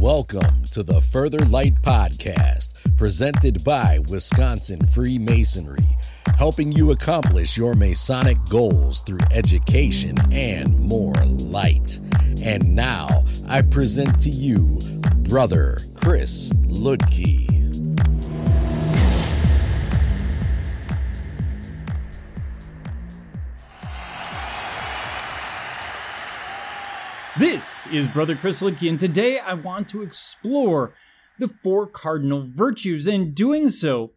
Welcome to the Further Light Podcast, presented by Wisconsin Freemasonry, helping you accomplish your Masonic goals through education and more light. And now I present to you Brother Chris Ludke. This is Brother Chris Lidke, and today I want to explore the four cardinal virtues. In doing so,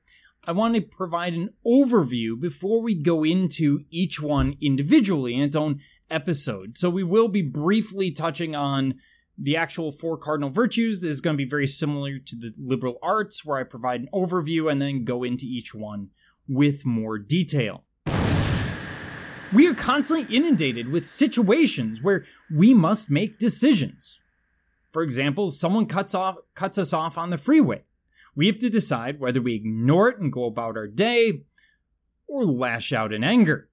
I want to provide an overview before we go into each one individually in its own episode. So we will be briefly touching on the actual four cardinal virtues. This is going to be very similar to the liberal arts, where I provide an overview and then go into each one with more detail. We are constantly inundated with situations where we must make decisions. For example, someone cuts off cuts us off on the freeway. We have to decide whether we ignore it and go about our day or lash out in anger.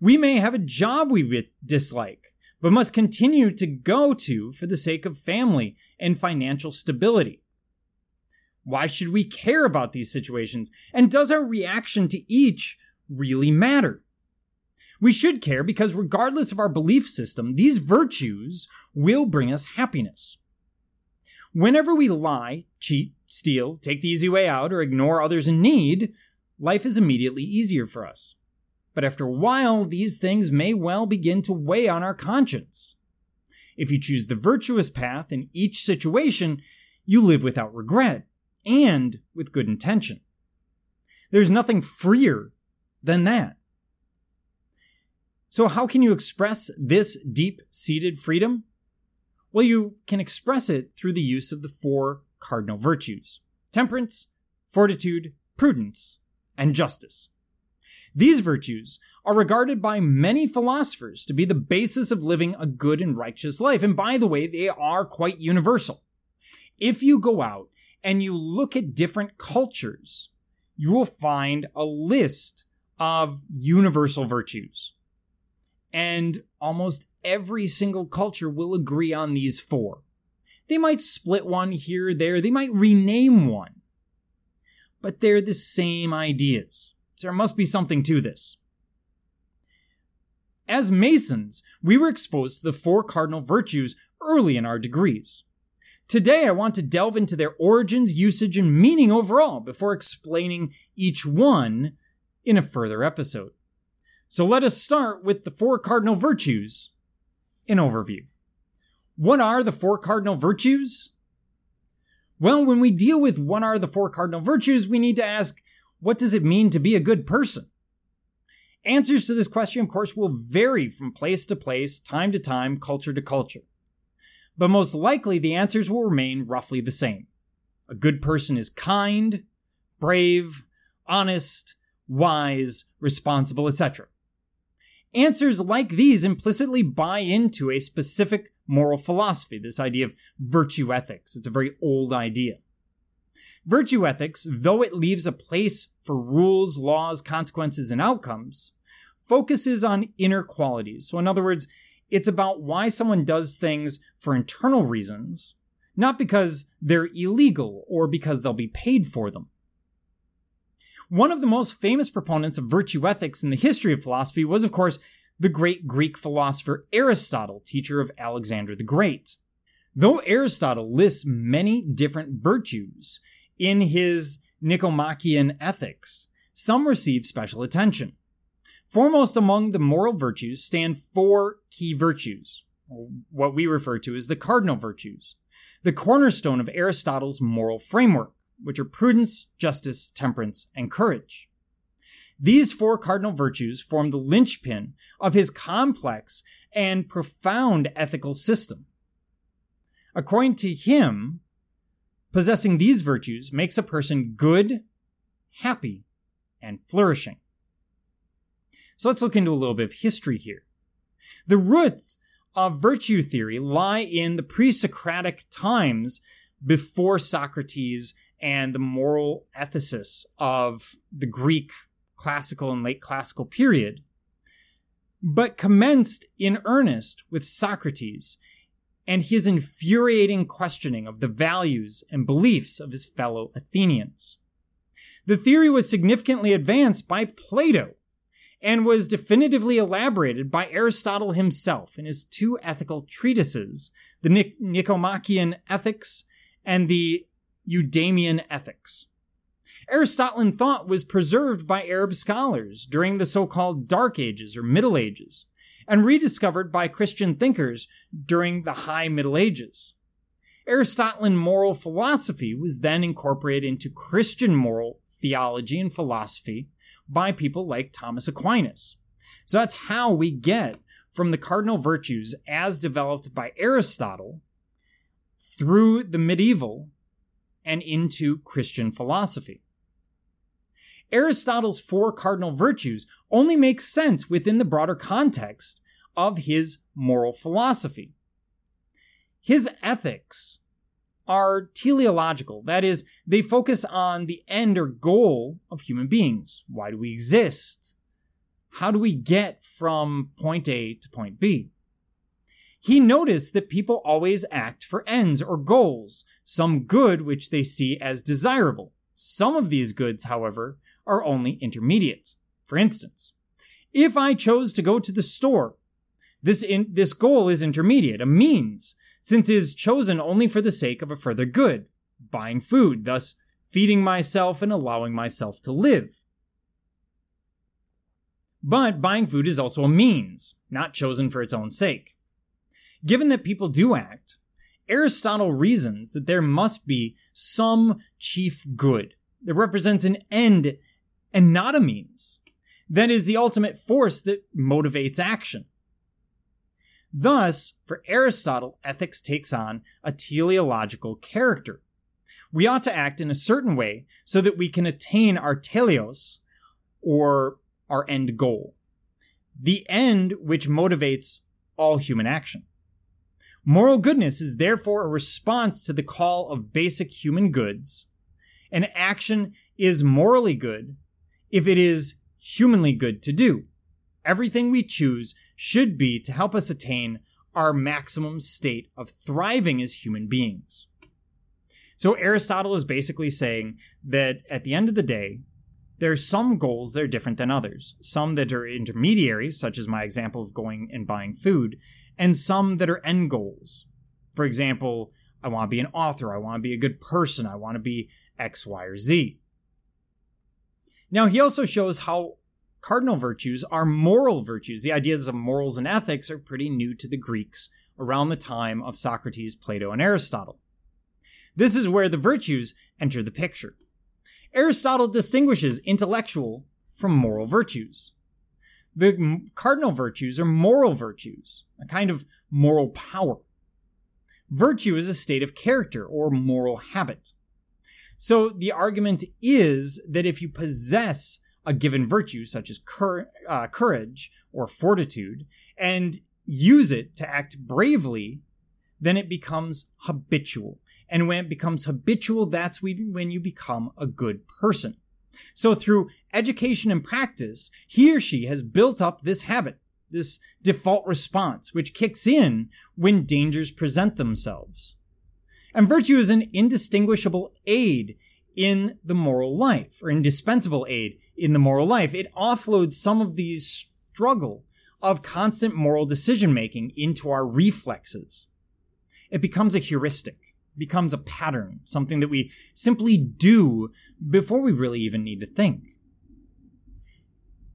We may have a job we dislike, but must continue to go to for the sake of family and financial stability. Why should we care about these situations? And does our reaction to each really matter? We should care because, regardless of our belief system, these virtues will bring us happiness. Whenever we lie, cheat, steal, take the easy way out, or ignore others in need, life is immediately easier for us. But after a while, these things may well begin to weigh on our conscience. If you choose the virtuous path in each situation, you live without regret and with good intention. There's nothing freer than that. So, how can you express this deep seated freedom? Well, you can express it through the use of the four cardinal virtues temperance, fortitude, prudence, and justice. These virtues are regarded by many philosophers to be the basis of living a good and righteous life. And by the way, they are quite universal. If you go out and you look at different cultures, you will find a list of universal virtues. And almost every single culture will agree on these four. They might split one here or there, they might rename one. But they're the same ideas. So there must be something to this. As Masons, we were exposed to the four cardinal virtues early in our degrees. Today, I want to delve into their origins, usage, and meaning overall before explaining each one in a further episode. So let us start with the four cardinal virtues in overview. What are the four cardinal virtues? Well, when we deal with what are the four cardinal virtues, we need to ask, what does it mean to be a good person? Answers to this question, of course, will vary from place to place, time to time, culture to culture. But most likely, the answers will remain roughly the same. A good person is kind, brave, honest, wise, responsible, etc. Answers like these implicitly buy into a specific moral philosophy, this idea of virtue ethics. It's a very old idea. Virtue ethics, though it leaves a place for rules, laws, consequences, and outcomes, focuses on inner qualities. So, in other words, it's about why someone does things for internal reasons, not because they're illegal or because they'll be paid for them. One of the most famous proponents of virtue ethics in the history of philosophy was, of course, the great Greek philosopher Aristotle, teacher of Alexander the Great. Though Aristotle lists many different virtues in his Nicomachean Ethics, some receive special attention. Foremost among the moral virtues stand four key virtues, what we refer to as the cardinal virtues, the cornerstone of Aristotle's moral framework which are prudence, justice, temperance, and courage. These four cardinal virtues form the linchpin of his complex and profound ethical system. According to him, possessing these virtues makes a person good, happy, and flourishing. So let's look into a little bit of history here. The roots of virtue theory lie in the pre Socratic times before Socrates and the moral ethicists of the Greek classical and late classical period, but commenced in earnest with Socrates and his infuriating questioning of the values and beliefs of his fellow Athenians. The theory was significantly advanced by Plato and was definitively elaborated by Aristotle himself in his two ethical treatises, the Nicomachean Ethics and the Eudemian Ethics. Aristotelian thought was preserved by Arab scholars during the so-called Dark Ages or Middle Ages, and rediscovered by Christian thinkers during the High Middle Ages. Aristotelian moral philosophy was then incorporated into Christian moral theology and philosophy by people like Thomas Aquinas. So that's how we get from the cardinal virtues as developed by Aristotle through the medieval and into Christian philosophy. Aristotle's four cardinal virtues only make sense within the broader context of his moral philosophy. His ethics are teleological. That is, they focus on the end or goal of human beings. Why do we exist? How do we get from point A to point B? He noticed that people always act for ends or goals, some good which they see as desirable. Some of these goods, however, are only intermediate. For instance, if I chose to go to the store, this, in, this goal is intermediate, a means, since is chosen only for the sake of a further good, buying food, thus feeding myself and allowing myself to live. But buying food is also a means, not chosen for its own sake. Given that people do act, Aristotle reasons that there must be some chief good that represents an end and not a means. That is the ultimate force that motivates action. Thus, for Aristotle, ethics takes on a teleological character. We ought to act in a certain way so that we can attain our teleos, or our end goal. The end which motivates all human action. Moral goodness is therefore a response to the call of basic human goods. An action is morally good if it is humanly good to do. Everything we choose should be to help us attain our maximum state of thriving as human beings. So Aristotle is basically saying that at the end of the day, there's some goals that are different than others. Some that are intermediaries, such as my example of going and buying food, and some that are end goals. For example, I want to be an author, I want to be a good person, I want to be X, Y, or Z. Now, he also shows how cardinal virtues are moral virtues. The ideas of morals and ethics are pretty new to the Greeks around the time of Socrates, Plato, and Aristotle. This is where the virtues enter the picture. Aristotle distinguishes intellectual from moral virtues. The cardinal virtues are moral virtues, a kind of moral power. Virtue is a state of character or moral habit. So the argument is that if you possess a given virtue, such as cur- uh, courage or fortitude, and use it to act bravely, then it becomes habitual. And when it becomes habitual, that's when you become a good person. So through education and practice, he or she has built up this habit, this default response, which kicks in when dangers present themselves. And virtue is an indistinguishable aid in the moral life, or indispensable aid in the moral life. It offloads some of the struggle of constant moral decision making into our reflexes. It becomes a heuristic, becomes a pattern, something that we simply do before we really even need to think.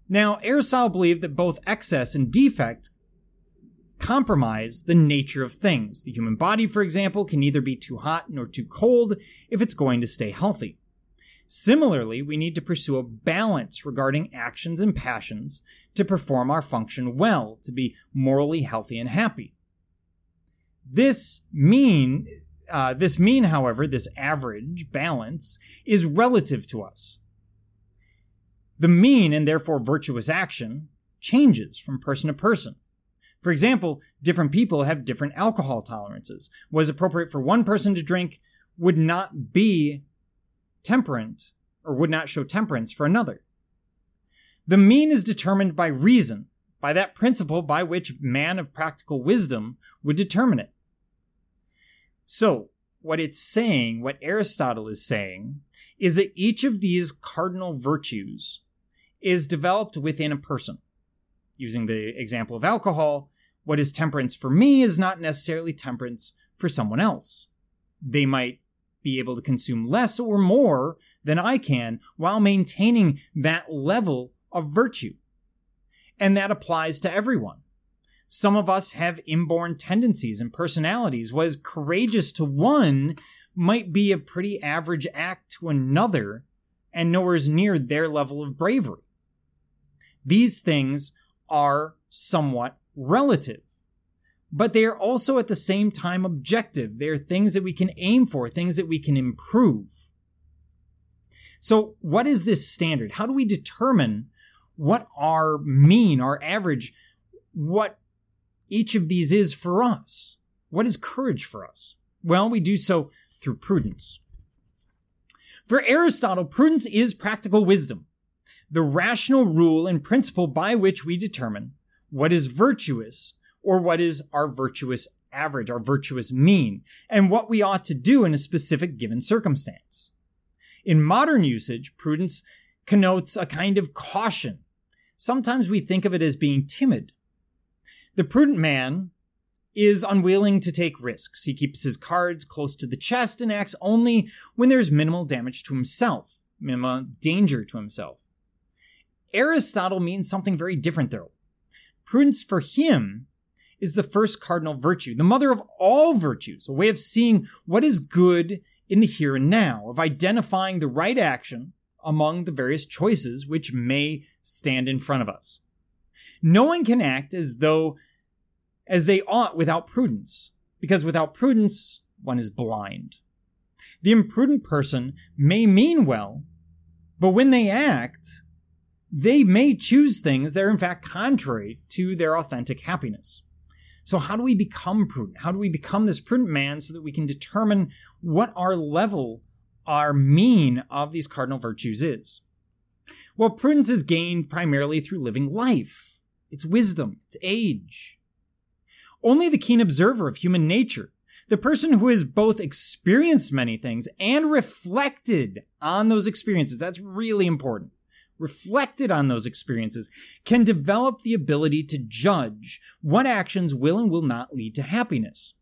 Now, Aristotle believed that both excess and defect compromise the nature of things. The human body, for example, can neither be too hot nor too cold if it's going to stay healthy. Similarly, we need to pursue a balance regarding actions and passions to perform our function well, to be morally healthy and happy. This mean, uh, this mean, however, this average balance is relative to us. The mean and therefore virtuous action changes from person to person. For example, different people have different alcohol tolerances. What is appropriate for one person to drink would not be temperate or would not show temperance for another. The mean is determined by reason, by that principle by which man of practical wisdom would determine it. So, what it's saying, what Aristotle is saying, is that each of these cardinal virtues is developed within a person. Using the example of alcohol, what is temperance for me is not necessarily temperance for someone else. They might be able to consume less or more than I can while maintaining that level of virtue. And that applies to everyone. Some of us have inborn tendencies and personalities. What is courageous to one might be a pretty average act to another and nowhere near their level of bravery. These things are somewhat relative, but they are also at the same time objective. They are things that we can aim for, things that we can improve. So, what is this standard? How do we determine what our mean, our average, what each of these is for us. What is courage for us? Well, we do so through prudence. For Aristotle, prudence is practical wisdom, the rational rule and principle by which we determine what is virtuous or what is our virtuous average, our virtuous mean, and what we ought to do in a specific given circumstance. In modern usage, prudence connotes a kind of caution. Sometimes we think of it as being timid the prudent man is unwilling to take risks. He keeps his cards close to the chest and acts only when there's minimal damage to himself, minimal danger to himself. Aristotle means something very different though. Prudence for him is the first cardinal virtue, the mother of all virtues, a way of seeing what is good in the here and now, of identifying the right action among the various choices which may stand in front of us. No one can act as though as they ought without prudence, because without prudence, one is blind. The imprudent person may mean well, but when they act, they may choose things that are in fact contrary to their authentic happiness. So how do we become prudent? How do we become this prudent man so that we can determine what our level, our mean of these cardinal virtues is? Well, prudence is gained primarily through living life its wisdom, its age. Only the keen observer of human nature, the person who has both experienced many things and reflected on those experiences, that's really important, reflected on those experiences, can develop the ability to judge what actions will and will not lead to happiness.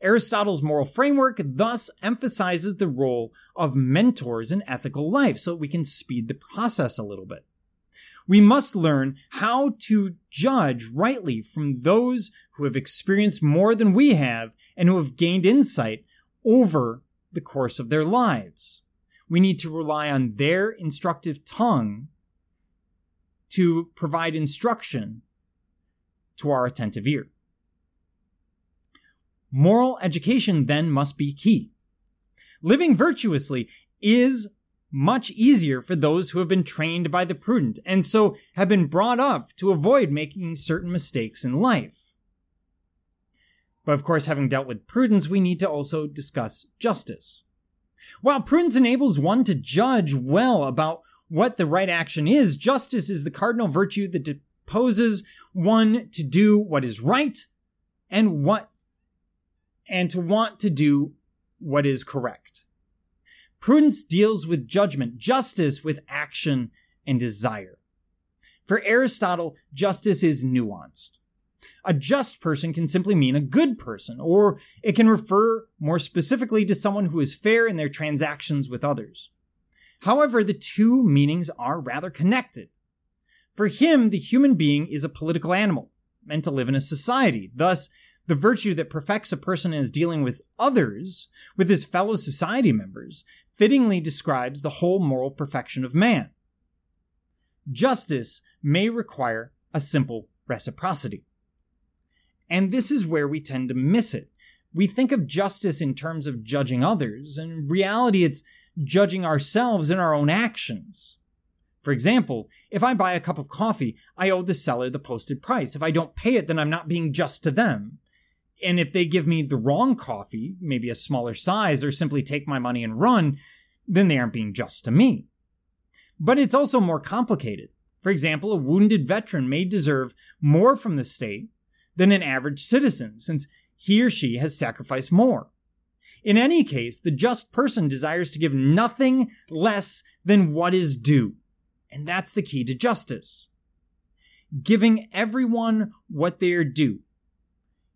Aristotle's moral framework thus emphasizes the role of mentors in ethical life so we can speed the process a little bit. We must learn how to judge rightly from those who have experienced more than we have and who have gained insight over the course of their lives. We need to rely on their instructive tongue to provide instruction to our attentive ear. Moral education then must be key. Living virtuously is much easier for those who have been trained by the prudent and so have been brought up to avoid making certain mistakes in life. But of course, having dealt with prudence, we need to also discuss justice. While prudence enables one to judge well about what the right action is, justice is the cardinal virtue that disposes one to do what is right and what and to want to do what is correct. Prudence deals with judgment, justice with action and desire. For Aristotle, justice is nuanced. A just person can simply mean a good person, or it can refer more specifically to someone who is fair in their transactions with others. However, the two meanings are rather connected. For him, the human being is a political animal, meant to live in a society. Thus, the virtue that perfects a person in his dealing with others, with his fellow society members, fittingly describes the whole moral perfection of man. Justice may require a simple reciprocity. And this is where we tend to miss it. We think of justice in terms of judging others, and in reality, it's judging ourselves in our own actions. For example, if I buy a cup of coffee, I owe the seller the posted price. If I don't pay it, then I'm not being just to them. And if they give me the wrong coffee, maybe a smaller size, or simply take my money and run, then they aren't being just to me. But it's also more complicated. For example, a wounded veteran may deserve more from the state than an average citizen, since he or she has sacrificed more. In any case, the just person desires to give nothing less than what is due. And that's the key to justice. Giving everyone what they are due.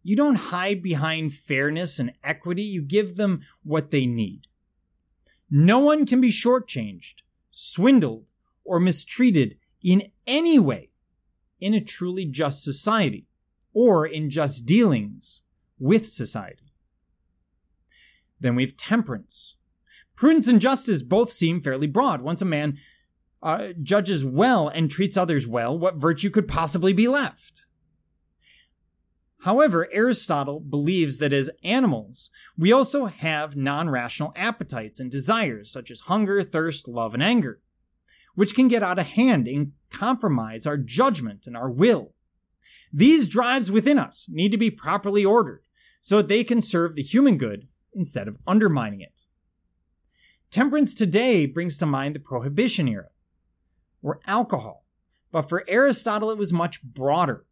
You don't hide behind fairness and equity, you give them what they need. No one can be shortchanged, swindled, or mistreated in any way in a truly just society or in just dealings with society. Then we have temperance. Prudence and justice both seem fairly broad. Once a man uh, judges well and treats others well, what virtue could possibly be left? However, Aristotle believes that as animals, we also have non rational appetites and desires, such as hunger, thirst, love, and anger, which can get out of hand and compromise our judgment and our will. These drives within us need to be properly ordered so that they can serve the human good instead of undermining it. Temperance today brings to mind the Prohibition era, or alcohol, but for Aristotle it was much broader.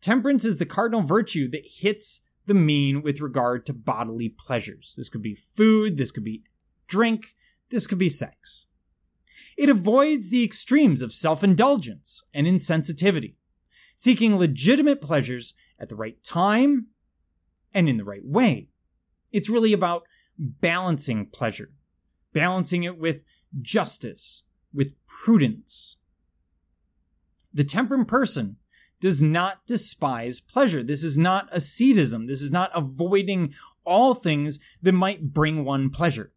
Temperance is the cardinal virtue that hits the mean with regard to bodily pleasures. This could be food, this could be drink, this could be sex. It avoids the extremes of self indulgence and insensitivity, seeking legitimate pleasures at the right time and in the right way. It's really about balancing pleasure, balancing it with justice, with prudence. The temperate person does not despise pleasure. This is not ascetism. This is not avoiding all things that might bring one pleasure.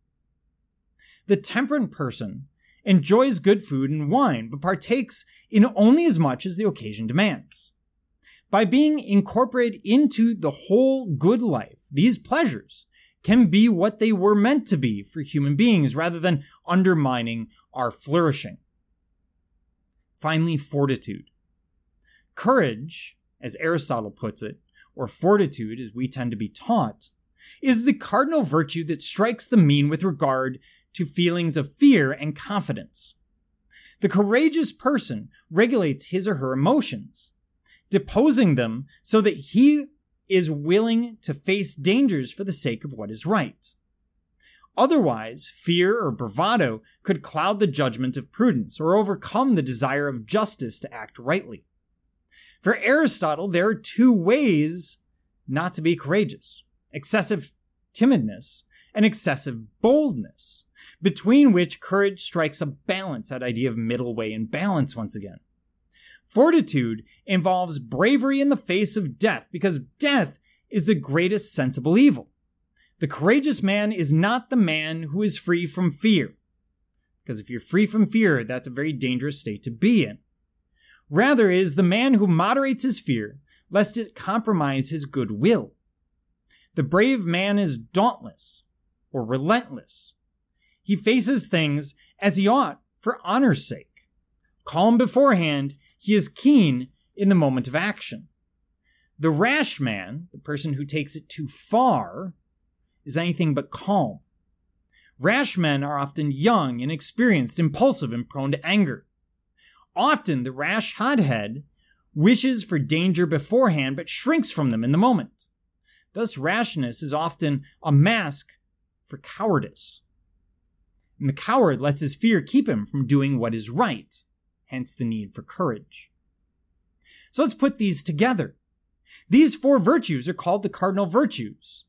The temperate person enjoys good food and wine, but partakes in only as much as the occasion demands. By being incorporated into the whole good life, these pleasures can be what they were meant to be for human beings rather than undermining our flourishing. Finally, fortitude. Courage, as Aristotle puts it, or fortitude as we tend to be taught, is the cardinal virtue that strikes the mean with regard to feelings of fear and confidence. The courageous person regulates his or her emotions, deposing them so that he is willing to face dangers for the sake of what is right. Otherwise, fear or bravado could cloud the judgment of prudence or overcome the desire of justice to act rightly. For Aristotle, there are two ways not to be courageous excessive timidness and excessive boldness, between which courage strikes a balance, that idea of middle way and balance once again. Fortitude involves bravery in the face of death because death is the greatest sensible evil. The courageous man is not the man who is free from fear. Because if you're free from fear, that's a very dangerous state to be in. Rather, it is the man who moderates his fear, lest it compromise his good will. The brave man is dauntless or relentless. He faces things as he ought for honor's sake. Calm beforehand, he is keen in the moment of action. The rash man, the person who takes it too far, is anything but calm. Rash men are often young, inexperienced, impulsive, and prone to anger. Often the rash hothead wishes for danger beforehand but shrinks from them in the moment. Thus, rashness is often a mask for cowardice. And the coward lets his fear keep him from doing what is right hence the need for courage. So let's put these together. These four virtues are called the cardinal virtues.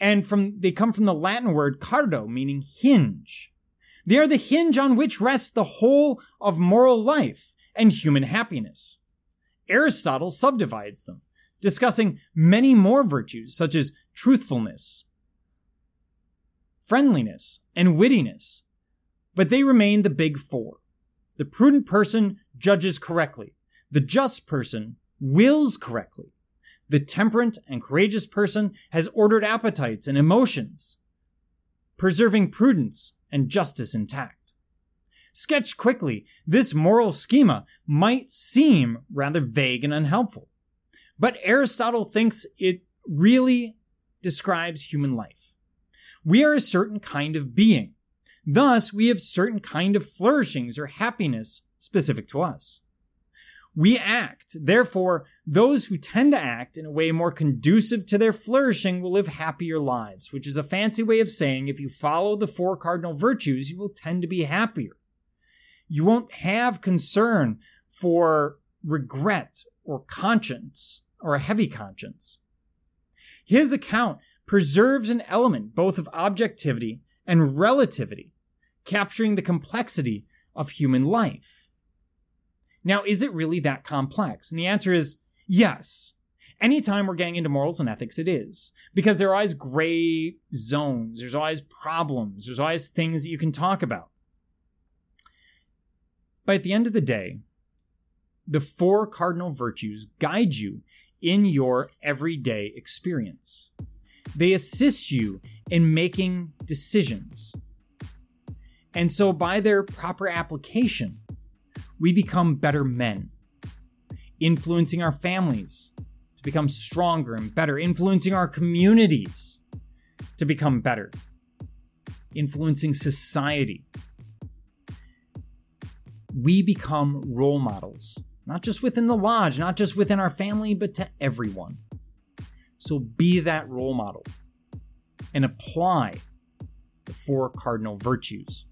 And from, they come from the Latin word cardo, meaning hinge. They are the hinge on which rests the whole of moral life and human happiness. Aristotle subdivides them, discussing many more virtues such as truthfulness, friendliness, and wittiness, but they remain the big four. The prudent person judges correctly. The just person wills correctly. The temperate and courageous person has ordered appetites and emotions, preserving prudence and justice intact. Sketched quickly, this moral schema might seem rather vague and unhelpful, but Aristotle thinks it really describes human life. We are a certain kind of being, Thus, we have certain kind of flourishings or happiness specific to us. We act. Therefore, those who tend to act in a way more conducive to their flourishing will live happier lives, which is a fancy way of saying if you follow the four cardinal virtues, you will tend to be happier. You won't have concern for regret or conscience or a heavy conscience. His account preserves an element both of objectivity and relativity, capturing the complexity of human life. Now, is it really that complex? And the answer is yes. Anytime we're getting into morals and ethics, it is. Because there are always gray zones, there's always problems, there's always things that you can talk about. But at the end of the day, the four cardinal virtues guide you in your everyday experience. They assist you in making decisions. And so, by their proper application, we become better men, influencing our families to become stronger and better, influencing our communities to become better, influencing society. We become role models, not just within the lodge, not just within our family, but to everyone. So be that role model and apply the four cardinal virtues.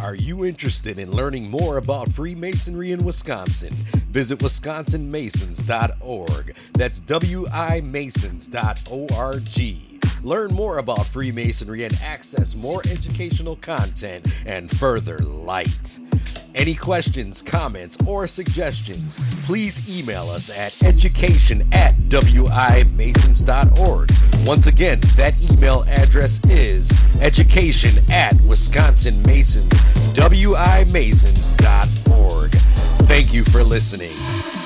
Are you interested in learning more about Freemasonry in Wisconsin? Visit wisconsinmasons.org. That's W I Masons.org. Learn more about Freemasonry and access more educational content and further light. Any questions, comments, or suggestions, please email us at education at wimasons.org. Once again, that email address is education at wisconsinmasons, wimasons.org. Thank you for listening.